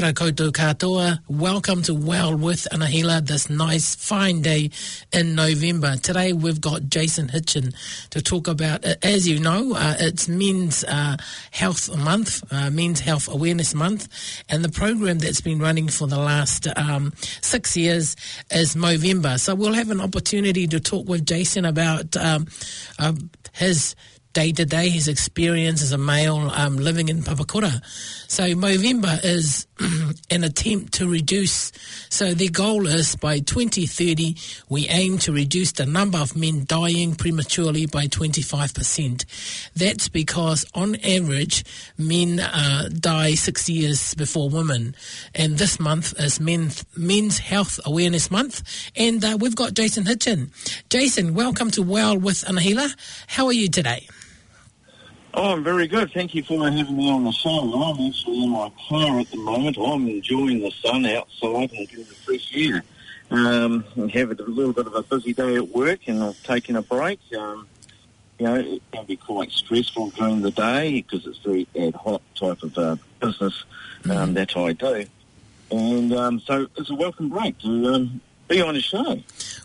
Ora koutou katoa. Welcome to Well with Anahila this nice fine day in November. Today we've got Jason Hitchen to talk about, uh, as you know, uh, it's Men's uh, Health Month, uh, Men's Health Awareness Month, and the program that's been running for the last um, six years is Movember. So we'll have an opportunity to talk with Jason about um, uh, his day to day, his experience as a male um, living in Papakura. So Movember is an attempt to reduce. So their goal is by 2030, we aim to reduce the number of men dying prematurely by 25%. That's because on average, men uh, die six years before women. And this month is men, Men's Health Awareness Month. And uh, we've got Jason Hitchen. Jason, welcome to Well with Anahila. How are you today? Oh, I'm very good. Thank you for having me on the show. I'm actually in my car at the moment. I'm enjoying the sun outside and getting the fresh air. Um, and having a little bit of a busy day at work and I've taken a break. Um, you know, it can be quite stressful during the day because it's very ad hoc type of uh, business um, mm-hmm. that I do. And um, so it's a welcome break to um, be on the show.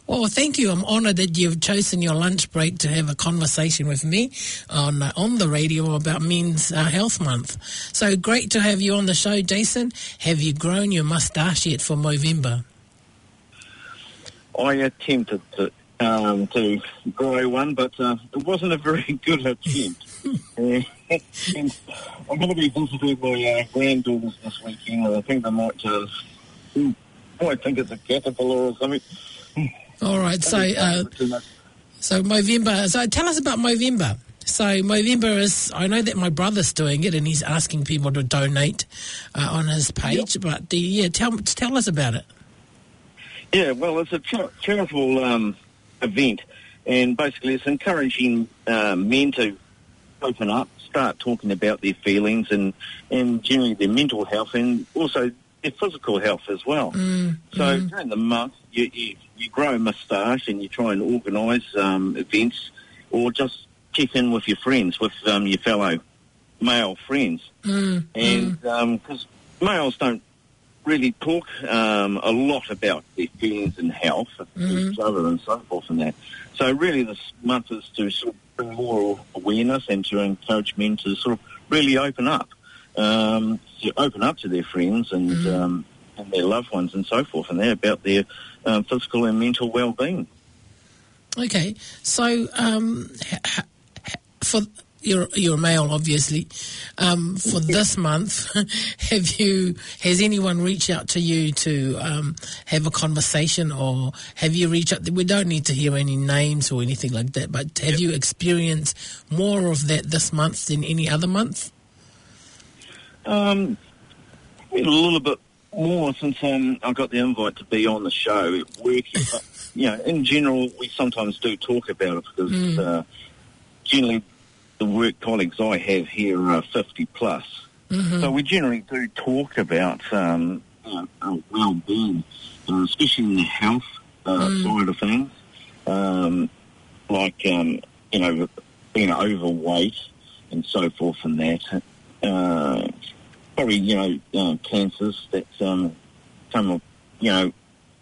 Well, thank you. I'm honoured that you've chosen your lunch break to have a conversation with me on uh, on the radio about Men's uh, Health Month. So great to have you on the show, Jason. Have you grown your moustache yet for Movember? I attempted to um, to grow one, but uh, it wasn't a very good attempt. I'm going to be visiting my uh, granddaughters this weekend, and I think they might. Uh, I think it's a caterpillar or something. All right. So, uh, so Movember. So, tell us about Movember. So, Movember is. I know that my brother's doing it, and he's asking people to donate uh, on his page. Yep. But the, yeah, tell tell us about it. Yeah, well, it's a charitable um, event, and basically, it's encouraging um, men to open up, start talking about their feelings, and and generally their mental health, and also their physical health as well. Mm, so mm. during the month, you, you, you grow a moustache and you try and organise um, events or just check in with your friends, with um, your fellow male friends. Mm, and because mm. um, males don't really talk um, a lot about their feelings and health mm-hmm. each other and so forth and that. So really this month is to sort of bring more awareness and to encourage men to sort of really open up um, to open up to their friends and, mm. um, and their loved ones and so forth, and they're about their um, physical and mental well-being. Okay, so um, for you're you're a male, obviously. Um, for this month, have you has anyone reached out to you to um, have a conversation, or have you reached out? We don't need to hear any names or anything like that, but have yep. you experienced more of that this month than any other month? Um, a little bit more since um, I got the invite to be on the show working. you know, in general, we sometimes do talk about it because mm. uh, generally the work colleagues I have here are 50 plus. Mm-hmm. So we generally do talk about um, uh, well-being, uh, especially in the health uh, mm. side of things, um, like, um, you know, being overweight and so forth and that. Uh, probably, you know, uh, cancers that um, come, you know,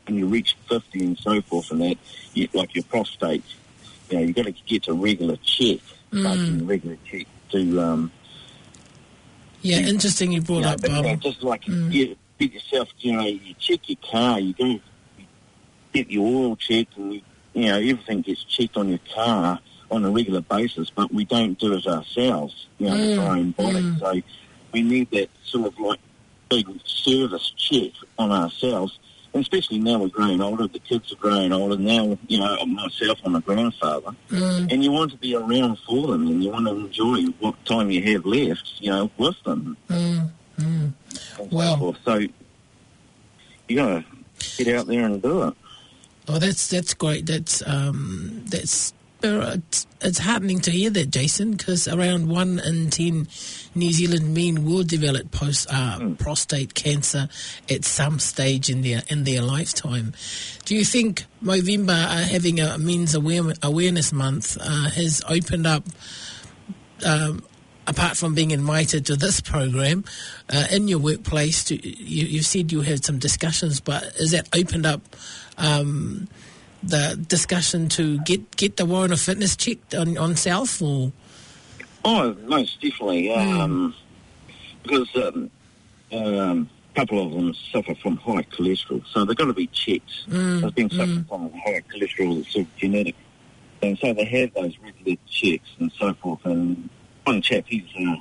when you reach 50 and so forth and that, you, like your prostate, you know, you've got to get a regular check, mm. a regular check to... Um, yeah, to, interesting you brought you know, up, Bob. Yeah, just like mm. you get yourself, you know, you check your car, you go get your oil checked and, you, you know, everything gets checked on your car on a regular basis, but we don't do it ourselves, you know, mm. with our own body. Mm. So we need that sort of like big service check on ourselves. And especially now we're growing older, the kids are growing older. Now, you know, myself, I'm a grandfather, mm. and you want to be around for them, and you want to enjoy what time you have left, you know, with them. Mm. Mm. Well, so, so you got to get out there and do it. Oh, that's that's great. That's um, that's it's, it's heartening to hear that, Jason, because around one in ten New Zealand men will develop post uh, mm. prostate cancer at some stage in their in their lifetime. Do you think Movember uh, having a Men's aware- Awareness Month uh, has opened up um, apart from being invited to this program, uh, in your workplace, to, you, you said you had some discussions, but has that opened up um, the discussion to get, get the warrant of fitness checked on, on self? Or? Oh, most definitely. Um, Because um, um, a couple of them suffer from high cholesterol, so they've got to be checked. Mm, They've been suffering from high cholesterol that's sort of genetic. And so they have those regular checks and so forth. And one chap, he's, uh,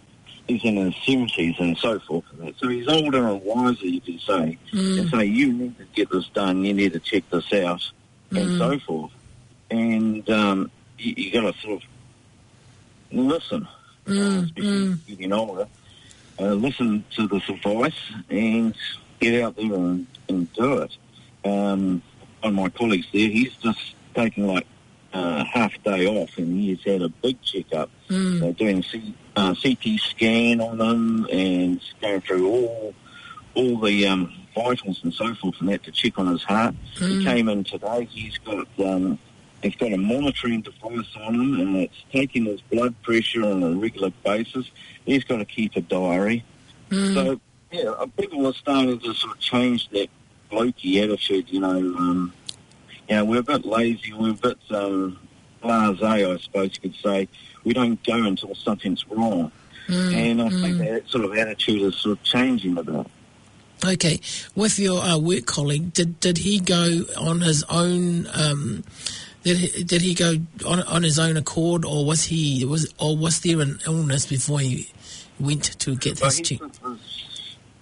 he's in his 70s and so forth. So he's older and wiser, you could say. Mm. And say, you need to get this done, you need to check this out, and Mm. so forth. And um, you, you got to sort of listen, Mm, especially mm. getting older. Uh, listen to this advice and get out there and, and do it. Um, one of my colleagues there, he's just taken like uh, half a day off and he's had a big checkup. Mm. They're doing C, uh, CT scan on him and going through all all the um, vitals and so forth and that to check on his heart. He Mm. came in today. He's got um, he's got a monitoring device on him and it's taking his blood pressure on a regular basis. He's got to keep a diary. Mm. So yeah, people are starting to sort of change that blokey attitude. You know, um, you know, we're a bit lazy. We're a bit um, blasé, I suppose you could say. We don't go until something's wrong, Mm. and I think Mm. that sort of attitude is sort of changing a bit. Okay, with your uh, work colleague, did did he go on his own? Um, did he, did he go on on his own accord, or was he was or was there an illness before he went to get Well, this he's check?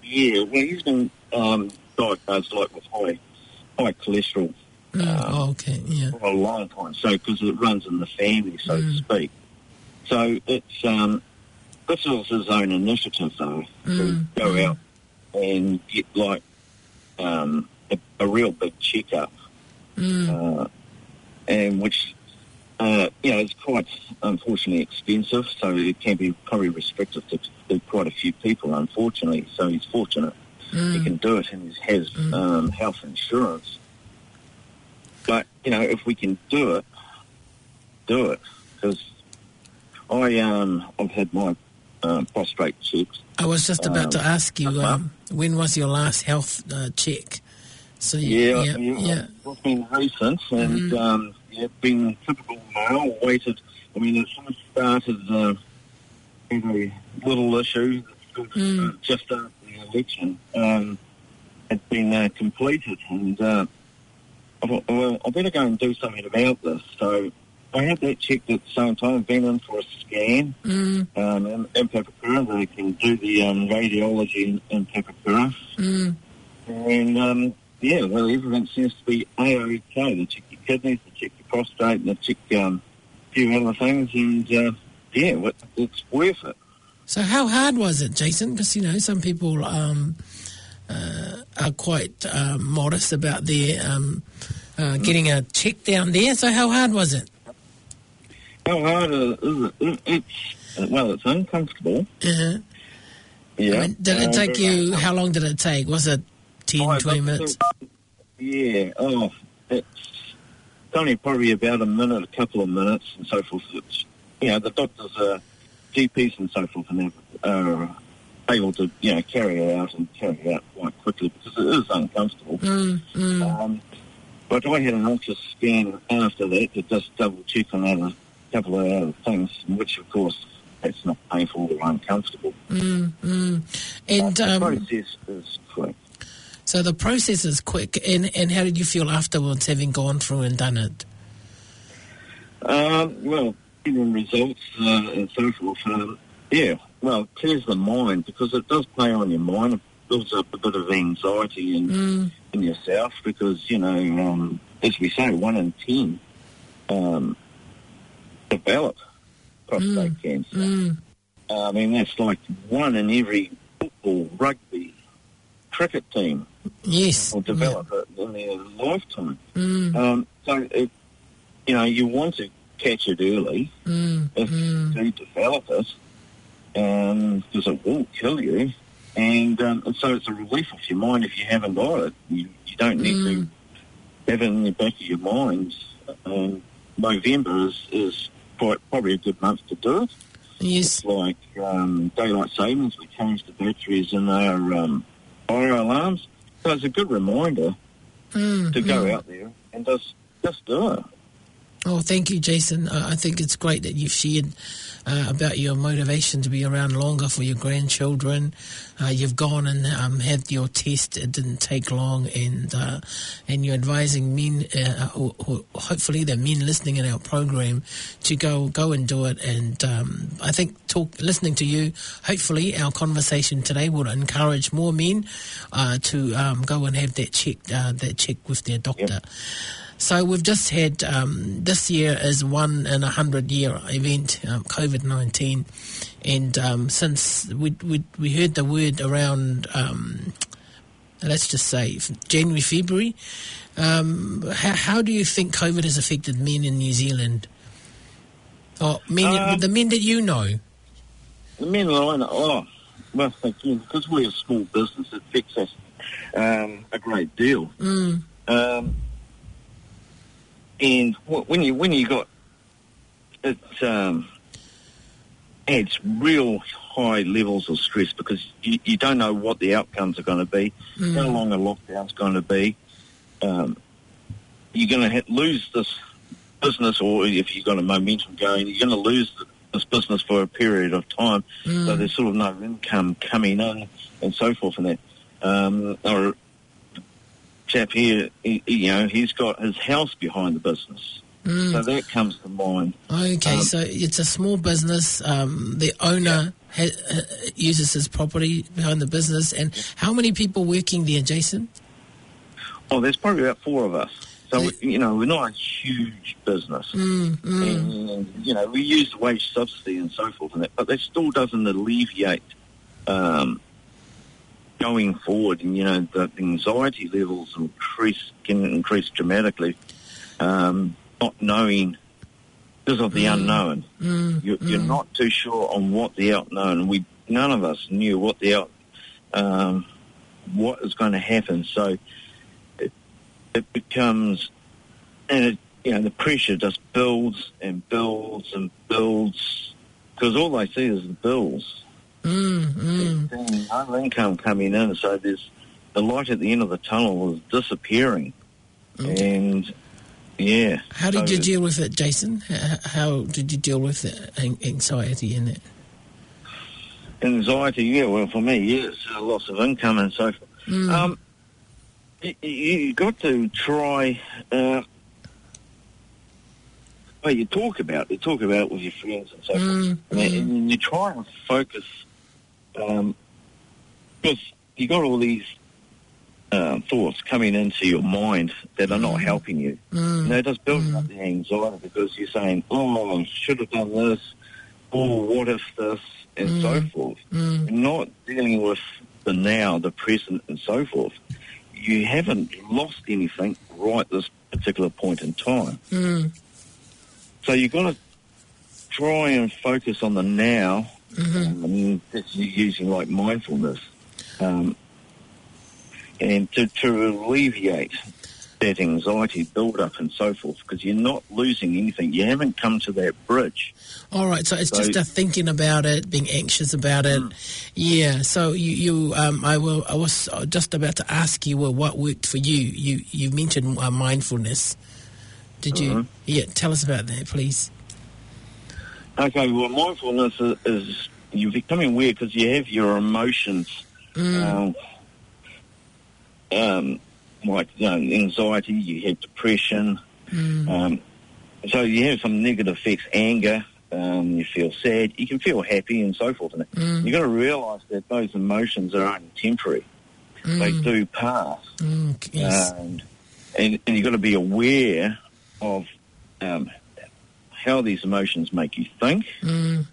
yeah, well, he's been um, diagnosed like with high high cholesterol Mm, um, oh, okay, yeah. for a long time. So because it runs in the family, so to Mm. speak. So it's um, this was his own initiative, though, to Mm, go mm. out and get like um, a, a real big checkup, Mm, uh, and which. Uh, you know, it's quite unfortunately expensive, so it can be probably restricted to, to quite a few people, unfortunately. So he's fortunate he mm, can do it and he has Mm. um, health insurance. But you know, if we can do it, do it. Because I um, I've had my um, prostate checked. I was just about to um, ask you uh-huh. um, when was your last health uh, check? So you- Yeah, yeah, yeah, yeah. it's been recent and Mhm. um, yeah, been typical male. Waited. I mean, it sort of started uh, a little issue Mm. uh, just after the election um, had been uh, completed, and uh, I thought, well, I better go and do something about this. So I had that checked at the same time. Been in for a scan Mm, um, in, in Papakura. They can do the um, radiology in, in Papakura. mm, And um, yeah, well, everything seems to be a-okay. They check your kidneys, they check your prostate, and they check um, a few other things, and uh, yeah, it, it's worth it. So how hard was it, Jason? Because you know some people um, uh, are quite uh, modest about their um, uh, getting a check down there. So how hard was it? How hard is it? It- It's well, it's uncomfortable. Uh-huh. Yeah. I mean, did it Uh, take you? How long did it take? Was it 10, Oh, 20 but- minutes? Yeah. Oh, it's only probably about a minute, a couple of minutes, and so forth. It's, you know, the doctors are GPs and so forth, and they're uh, able to you know carry it out and carry it out quite quickly because it is uncomfortable. Mm, mm, Um, but I had an ultra scan after that to just double check on other couple of other things, which of course it's not painful or uncomfortable. mm, mm. And the um, process is quick. so the process is quick. And, and how did you feel afterwards, having gone through and done it? Um, well, getting results uh, and so forth. Um, yeah, well, it clears the mind because it does play on your mind. It builds up a bit of anxiety in, Mm, in yourself because, you know, um, as we say, one in ten um, develop prostate cancer. mm, I mean, that's like one in every football, rugby, cricket team yes. will develop it in their lifetime. Mm, Um, so, it, you know, you want to catch it early mm, if mm, you develop it, because it will kill you. And, um, and so it's a relief off your mind if you haven't got it. You, you don't need to have it in the back of your mind. Um, November is, is quite, probably a good month to do it. Yes. It's like um, daylight savings. We change the batteries in our um, fire alarms. So it's a good reminder Mm, to go mm. out there and just just do it. Oh, thank you, Jason. Uh, I think it's great that you've shared uh, about your motivation to be around longer for your grandchildren. Uh, you've gone and um, had your test; it didn't take long, and uh, and you're advising men, uh, who, who, hopefully the men listening in our program, to go go and do it. And um, I think talk listening to you, hopefully our conversation today will encourage more men to um, go and have that check that check with their doctor. So we've just had um, this year is one in a hundred year event, um, COVID nineteen, and um, since we, we we heard the word around, um, let's just say January February, um, how, how do you think COVID has affected men in New Zealand? Or men, Uh, the men that you know. The men that I know, oh, well, again, because we're a small business, it affects us um, a great deal. Mm, Um, and when you when you got it um, adds real high levels of stress because you, you don't know what the outcomes are going to be, how mm, long a lockdown's going to be. Um, you're going to lose this business, or if you've got a momentum going, you're going to lose this business for a period of time. So mm, there's sort of no income coming in and so forth and that. Um, or chap here, he, you know, he's got his house behind the business. So mm. that comes to mind. Okay, um, so it's a small business. Um, the owner ha- uh, uses his property behind the business, and how many people working there, Jason? Oh, there's probably about four of us. So, Yeah. we, you know, we're not a huge business. Mm, mm, And, you know, we use the wage subsidy and so forth and that, but that still doesn't alleviate um, going forward. And, you know, the anxiety levels increase, can increase dramatically, um, not knowing because of the Mm. unknown. mm, You, You're mm. not too sure on what the unknown. We none of us knew what the out, um, what is going to happen. So it, it becomes, and it, you know, the pressure just builds and builds and builds because all they see is the bills. Mm, mm. Income coming in, so there's the light at the end of the tunnel was disappearing, Okay. and yeah. How did so you deal with it, Jason? How did you deal with the anxiety in it? Anxiety, yeah. Well, for me, yes, loss of income and so forth. Mm, Um, you, you got to try. Uh, well, you talk about it, talk about it with your friends and so forth, mm, and, mm, and you try and focus um, because you got all these um, thoughts coming into your mind that are not Mm. helping you. mm, And they're just building Mm. up the anxiety because you're saying, "Oh, I should have done this," or "What if this," and so Mm. forth mm, not dealing with the now, the present, and so forth, you haven't lost anything right this particular point in time. mm, So you've got to try and focus on the now, mhm, um, and that's using like mindfulness, um, and to, to alleviate that anxiety build up and so forth, because you're not losing anything. You haven't come to that bridge. All right, so it's So- just a thinking about it, being anxious about it. Yeah. So you, you um, I will, I was just about to ask you, well, what worked for you? You, you mentioned uh, mindfulness. Did you? Mhm. Yeah. Tell us about that, please. Okay, well, mindfulness is, is you're becoming aware because you have your emotions Mm, um, um, like you know, anxiety, you have depression. mm, Um, so you have some negative effects, anger. Um, you feel sad. You can feel happy and so forth. And mm, you got to realise that those emotions are only temporary. They mm, do pass, mm, yes. and and, and you've got to be aware of um, how these emotions make you think Mm,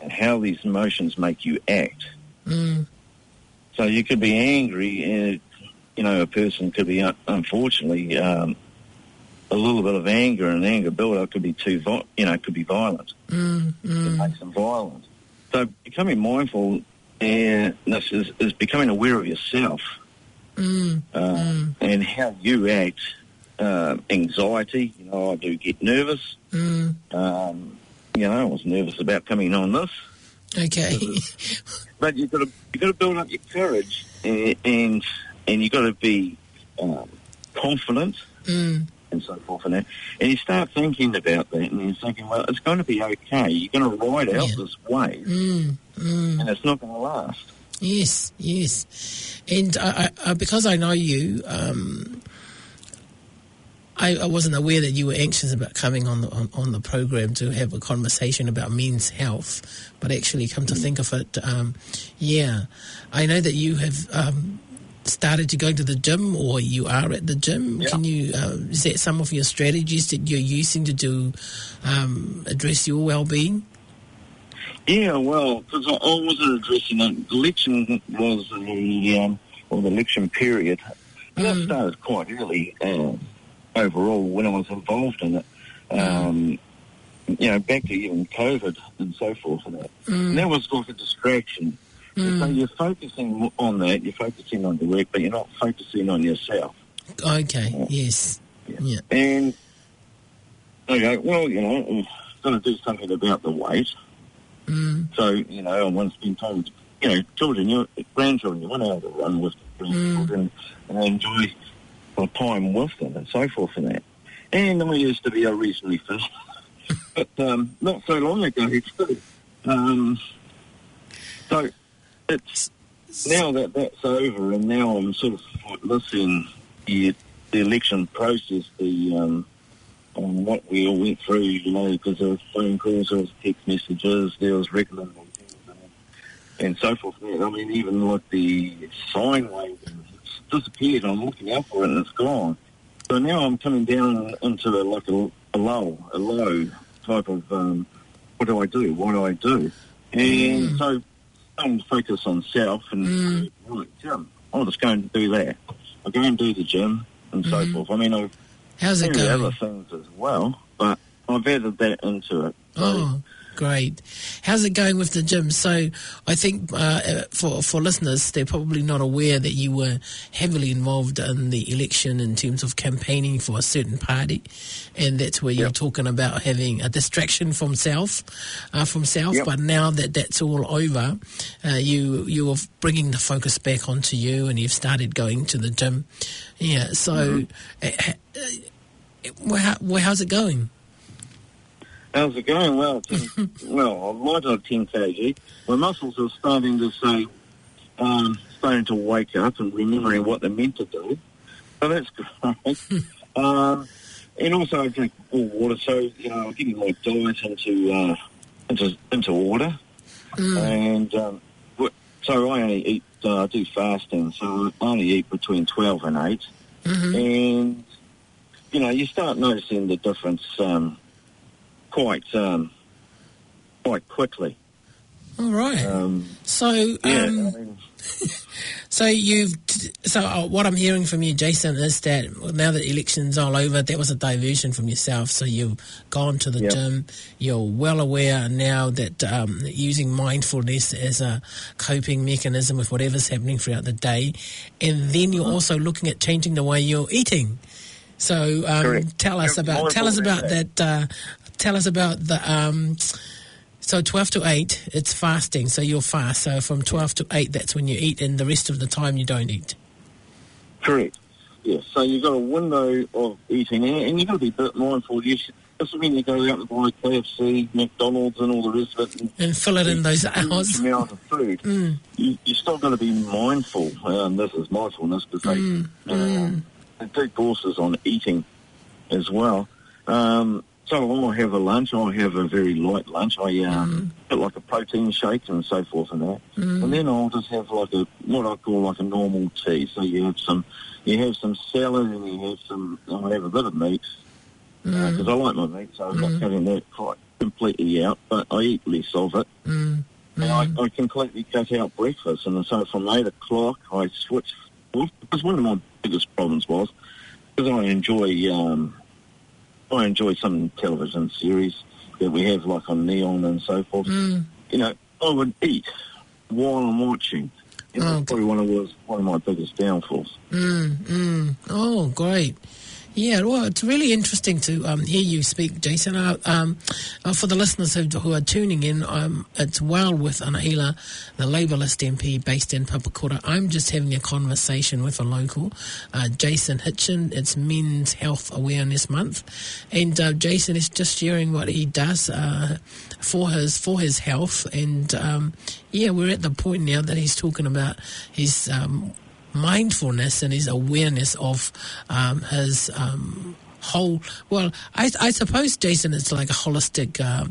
and how these emotions make you act. mm, So you could be angry, and you know a person could be unfortunately um, a little bit of anger and anger build up could be too you know could be violent. mm, It mm, makes them violent. So becoming mindful and this is, is becoming aware of yourself mm, uh, Mm. and how you act. Uh, anxiety, you know, I do get nervous. mm, Um, you know, I was nervous about coming on this. Okay. but you've got to you've got to build up your courage and and, and you've got to be um, confident mm. and so forth and that. And you start thinking about that, and you're thinking, well, it's going to be okay. You're going to ride out Yeah. this wave, Mm. Mm. and it's not going to last. Yes, yes. And I, I, because I know you, um, I, I wasn't aware that you were anxious about coming on the on, on the program to have a conversation about men's health. But actually, come to think of it, um, yeah, I know that you have um, started to go to the gym, or you are at the gym. Yeah. Can you? Uh, is that some of your strategies that you're using to do um, address your well-being? Yeah, well, because I, I wasn't addressing it. The election was the um, or the election period. Mm. That started quite early uh, overall when I was involved in it. Um, You know, back to even COVID and so forth and that. And that was like a distraction. And So you're focusing on that, you're focusing on the work, but you're not focusing on yourself. Okay. Yes. Yeah. And okay, well, you know, I'm going to do something about the weight. Mm. So, you know, I once been told, you know, children, your grandchildren, you want to have a run with the grandchildren and enjoy the time with them and so forth and that. And I used to be a reasonably fit, but um, not so long ago too. Um, so it's now that that's over, and now I'm sort of listening the the election process, the um, on what we all went through, you know, because there was phone calls, there was text messages, there was regular meetings, and, and so forth. I mean, even like the sine wave it's disappeared. I'm looking out for it, and it's gone. So now I'm coming down into a, like a, a low, a low type of um, what do I do? What do I do? And so I'm focused on self and Mm. right, gym. I'll just go and do that. I go and do the gym and so Mhm. forth. I mean, I've How's it going? other things as well, but I've added that into it. So, Oh, great. How's it going with the gym? So I think uh, for for listeners, they're probably not aware that you were heavily involved in the election in terms of campaigning for a certain party, and that's where you're talking about having a distraction from self, uh, from self. Yep. But now that that's all over, uh, you you are bringing the focus back onto you, and you've started going to the gym. Yeah. So, uh, uh, how, how's it going? How's it going? Well, 10, well, I'm right on 10 kg. My muscles are starting to say, um, starting to wake up and remembering what they're meant to do. So that's great. um, and also I drink more water, so you know I'm getting my diet into uh, into into order. And um, so I only eat, uh, I do fasting, so I only eat between 12 and 8. And, you know, you start noticing the difference um, quite um, quite quickly. All right. Um, So, yeah, I um, mean, so you've so uh, what I'm hearing from you, Jason, is that now that elections all over, that was a diversion from yourself. So you've gone to the Yep. gym. You're well aware now that um, using mindfulness as a coping mechanism with whatever's happening throughout the day, and then you're also looking at changing the way you're eating. So um, tell us Yep, about tell us about about that. Uh, tell us about the. Um, so 12 to 8, it's fasting. So you'll fast. So from 12 to 8, that's when you eat, and the rest of the time you don't eat. Correct. Yes. So you've got a window of eating, and, and you've got to be a bit mindful. You should, doesn't mean you go out and buy KFC, McDonald's, and all the rest of it. And And fill it in those hours. amount of food. Mm, You, you're still going to be mindful. Um, this is mindfulness because they, Mm, do courses on eating as well. Um, so I'll have a lunch. I'll have a very light lunch. I um, get like a protein shake and so forth and that. And then I'll just have like a what I call like a normal tea. So you have some, you have some salad and you have some. I'll have a bit of meat because I like my meat, so I'm not cutting that quite completely out. But I eat less of it. mm, And I, I completely cut out breakfast, and so from eight o'clock I switched. Because one of my biggest problems was because I enjoy um, I enjoy some television series that we have like on Neon and so forth. mm. You know, I would eat while I'm watching. And Oh, that's probably one of was one of my biggest downfalls. Mm, mm. Oh, great. Yeah, well, it's really interesting to um, hear you speak, Jason. Uh, um, uh, for the listeners who, who are tuning in, um, it's well with Anahila, the Labour list MP based in Papakura. I'm just having a conversation with a local, uh, Jason Hitchen. It's Men's Health Awareness Month, and uh, Jason is just sharing what he does uh, for his for his health. And um, yeah, we're at the point now that he's talking about his um, mindfulness and his awareness of um, his um, whole. Well, I, I, suppose, Jason, it's like a holistic uh,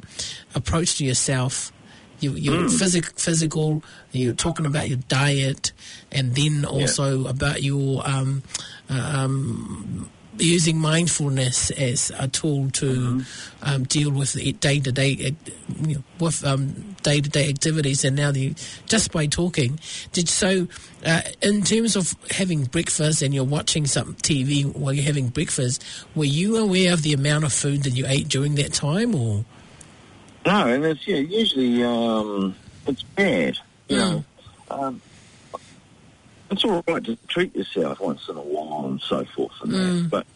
approach to yourself. You, you're mm. physic, physical. You're talking about your diet, and then also yeah. about your um, uh, um, using mindfulness as a tool to mm-hmm. um, deal with day to day with day to day activities, and now the, just by talking. Did so uh, in terms of having breakfast and you're watching some TV while you're having breakfast, were you aware of the amount of food that you ate during that time, or? No, and it's yeah, usually um, it's bad. You mm. know, um, it's all right to treat yourself once in a while and so forth and mm. that, but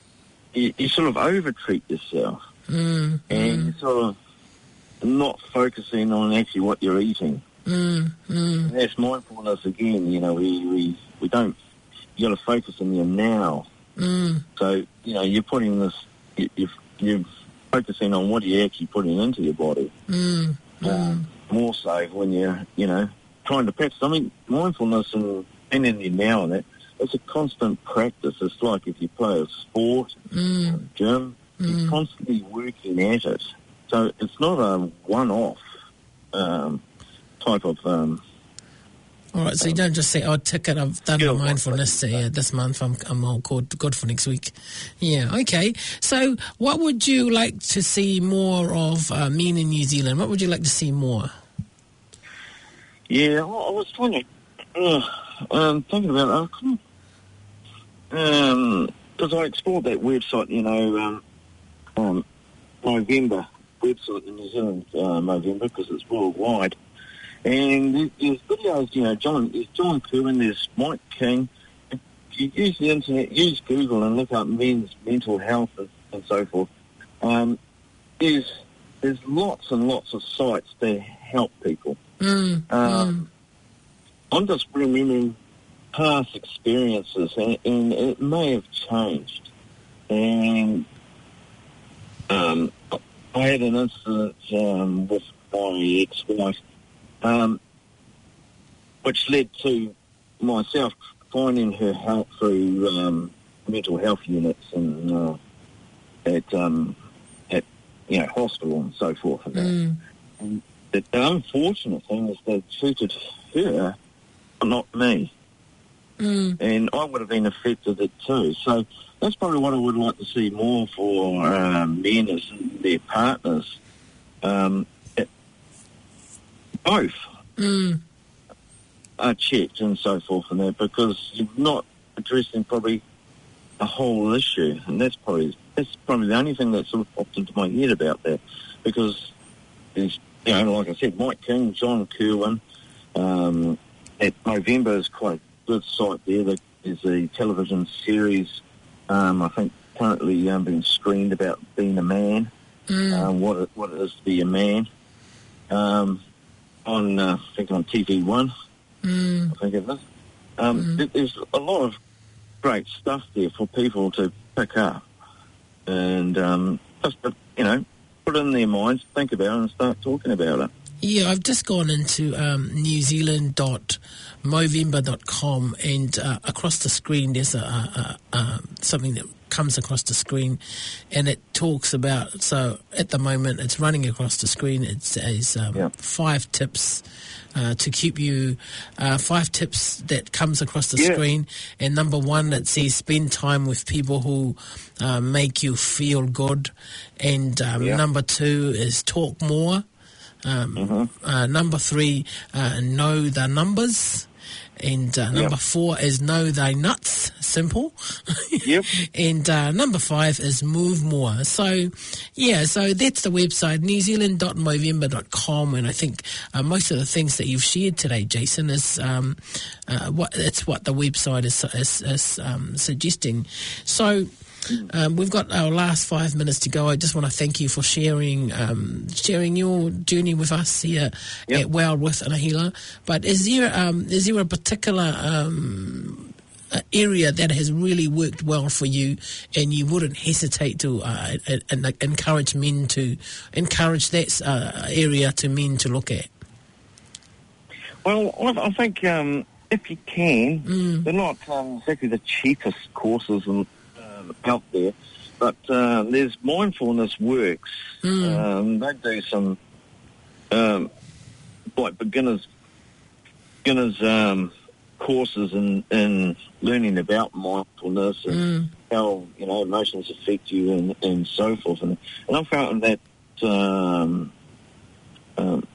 you, you, sort of over treat yourself mm. and mm. sort of not focusing on actually what you're eating. Mm. mm. That's mindfulness again. You know, we we, we don't. You got to focus on your now. Mm. So you know, you're putting this. You, you're, you're focusing on what you're actually putting into your body. Mm. Um, more so when you're, you know, trying to practice. I mean, mindfulness and being in your now and that, it's a constant practice. It's like if you play a sport, mm. a gym, mm. you're constantly working at it. So it's not a one-off um, type of. Um, all right, so you don't just say, "Oh, ticket, I've done my mindfulness yeah, this month. I'm, I'm all good, good for next week." Yeah, okay. So, what would you like to see more of uh, Men in New Zealand? What would you like to see more? Yeah, I was trying to uh, um, thinking about it. Um, because I explored that website, you know, um, um, Movember website in New Zealand, uh, Movember, because it's worldwide. And there's videos, you know, John, there's John Kirwan, there's Mike King. If you use the internet, use Google and look up men's mental health and, and so forth. Um, there's, there's lots and lots of sites to help people. Mm, um. I'm just remembering past experiences, and, and it may have changed. And um, I had an incident um, with my ex-wife, um, which led to myself finding her help through um, mental health units and uh, at um, at you know hospital and so forth. And, mm. and the, the unfortunate thing is they treated her not me. Mm. And I would have been affected it too. So that's probably what I would like to see more for um, men as their partners. Um, both mm. are checked and so forth and that because you're not addressing probably a whole issue, and that's probably that's probably the only thing that sort of popped into my head about that because there's you know like I said, Mike King, John Kirwan, um, at Movember is quite a good site there. There is a television series, um, I think currently um, being screened about being a man, mm. um, what it, what it is to be a man. Um, on uh, I think on TV One, mm. I think it is. Um, mm. There's a lot of great stuff there for people to pick up, and um, just you know put it in their minds, think about it, and start talking about it. Yeah, I've just gone into um, newzealand.movember.com and uh, across the screen there's a, a, a, something that comes across the screen and it talks about, so at the moment it's running across the screen, it says um, yeah. five tips uh, to keep you, uh, five tips that comes across the yeah. screen. And number one, it says spend time with people who uh, make you feel good. And um, yeah. number two is talk more. Um, mm-hmm. uh, number three, uh, know the numbers. And uh, number yep. four is know thy nuts. Simple. yep. and uh, number five is move more. So, yeah, so that's the website, newzealand.movember.com. And I think uh, most of the things that you've shared today, Jason, is um, uh, what it's what the website is, is, is um, suggesting. So, um, we've got our last five minutes to go. I just want to thank you for sharing um, sharing your journey with us here Yep. at Well with Anahila. But is there um, is there a particular um, area that has really worked well for you, and you wouldn't hesitate to uh, encourage men to encourage that uh, area to men to look at? Well, I, I think um, if you can, Mm. they're not um, exactly the cheapest courses in, out there, but uh, there's mindfulness works. Mm. Um, they do some um, like beginners beginners um, courses in, in learning about mindfulness and Mm. how you know emotions affect you and, and so forth. And, and I found that um, um,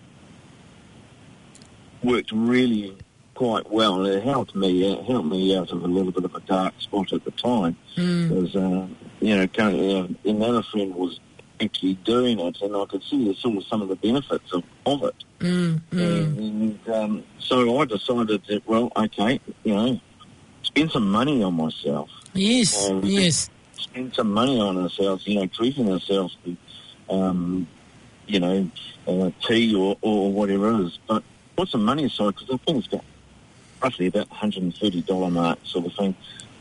worked really quite well. And it helped me it helped me out of a little bit of a dark spot at the time. Mm. Uh, you know, kind of, uh, another friend was actually doing it, and I could see saw some of the benefits of, of it. Mm. Mm. And um, so I decided that, well, okay, you know, spend some money on myself Yes, Um, yes. spend some money on ourselves, you know, treating ourselves to, um, you know, uh, tea or, or whatever it is. But put some money aside because I think it's got roughly about $130 mark sort of thing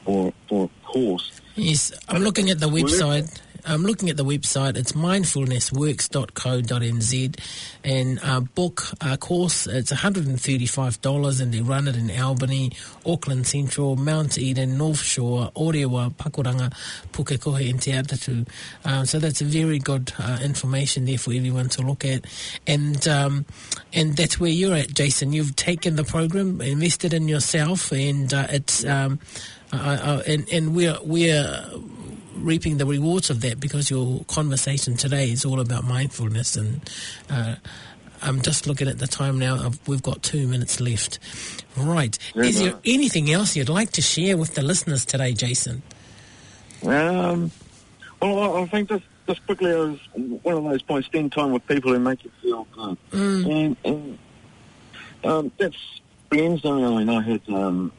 for, for a course. Yes, I'm looking at the website. I'm looking at the website. It's mindfulnessworks.co.nz and uh, book a course. It's $135 and they run it in Albany, Auckland Central, Mount Eden, North Shore, Orewa, Pakuranga, Pukekohe and Te Atatu. Um, so that's very good uh, information there for everyone to look at. And um, and that's where you're at, Jason. You've taken the program, invested in yourself, and uh, it's um, uh, uh, and and we're we're reaping the rewards of that because your conversation today is all about mindfulness and. Uh, I'm just looking at the time now. I've- We've got two minutes left. Right. Very Is there anything else you'd like to share with the listeners today, Jason? Um, well, I, I think just, just quickly, I was one of those points, spend time with people who make you feel good. Mm, And, and um, that's friends. I mean, I had um,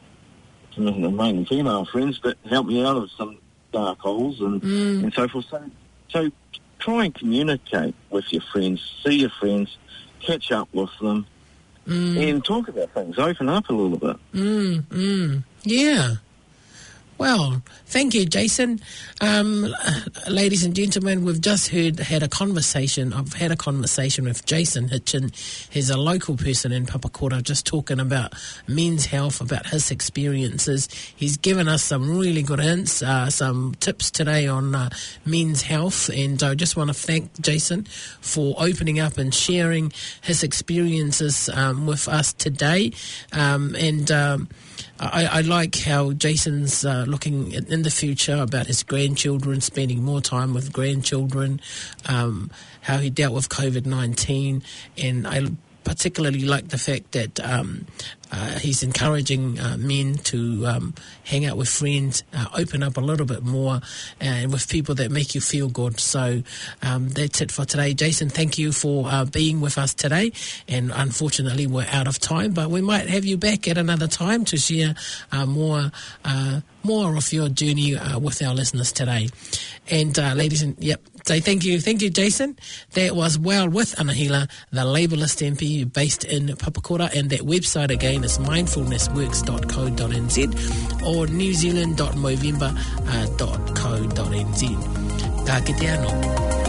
some of the main female friends that helped me out of some dark holes and, mm, and so forth. So, so try and communicate with your friends, see your friends, catch up with them, mm, and talk about things. Open up a little bit. mm, mm. Yeah. Well, thank you, Jason. Um, ladies and gentlemen, we've just heard had a conversation. I've had a conversation with Jason Hitchen. He's a local person in Papakura, just talking about men's health, about his experiences. He's given us some really good hints, uh, some tips today on uh, men's health, and I just want to thank Jason for opening up and sharing his experiences um, with us today. Um, and um, I, I like how Jason's uh, looking in the future about his grandchildren, spending more time with grandchildren, um, how he dealt with COVID 19. And I particularly like the fact that um, uh, he's encouraging uh, men to um, hang out with friends, uh, open up a little bit more, and with people that make you feel good. So um, that's it for today. Jason, thank you for uh, being with us today. And unfortunately, we're out of time, but we might have you back at another time to share uh, more. Uh, more of your journey with our listeners today. And ladies and yep, say thank you, thank you, Jason. That was Well with Anahila, the Labour list MP based in Papakura, and that website again is mindfulnessworks.co.nz or newzealand.movember.co.nz. Uh, Ka kite anō.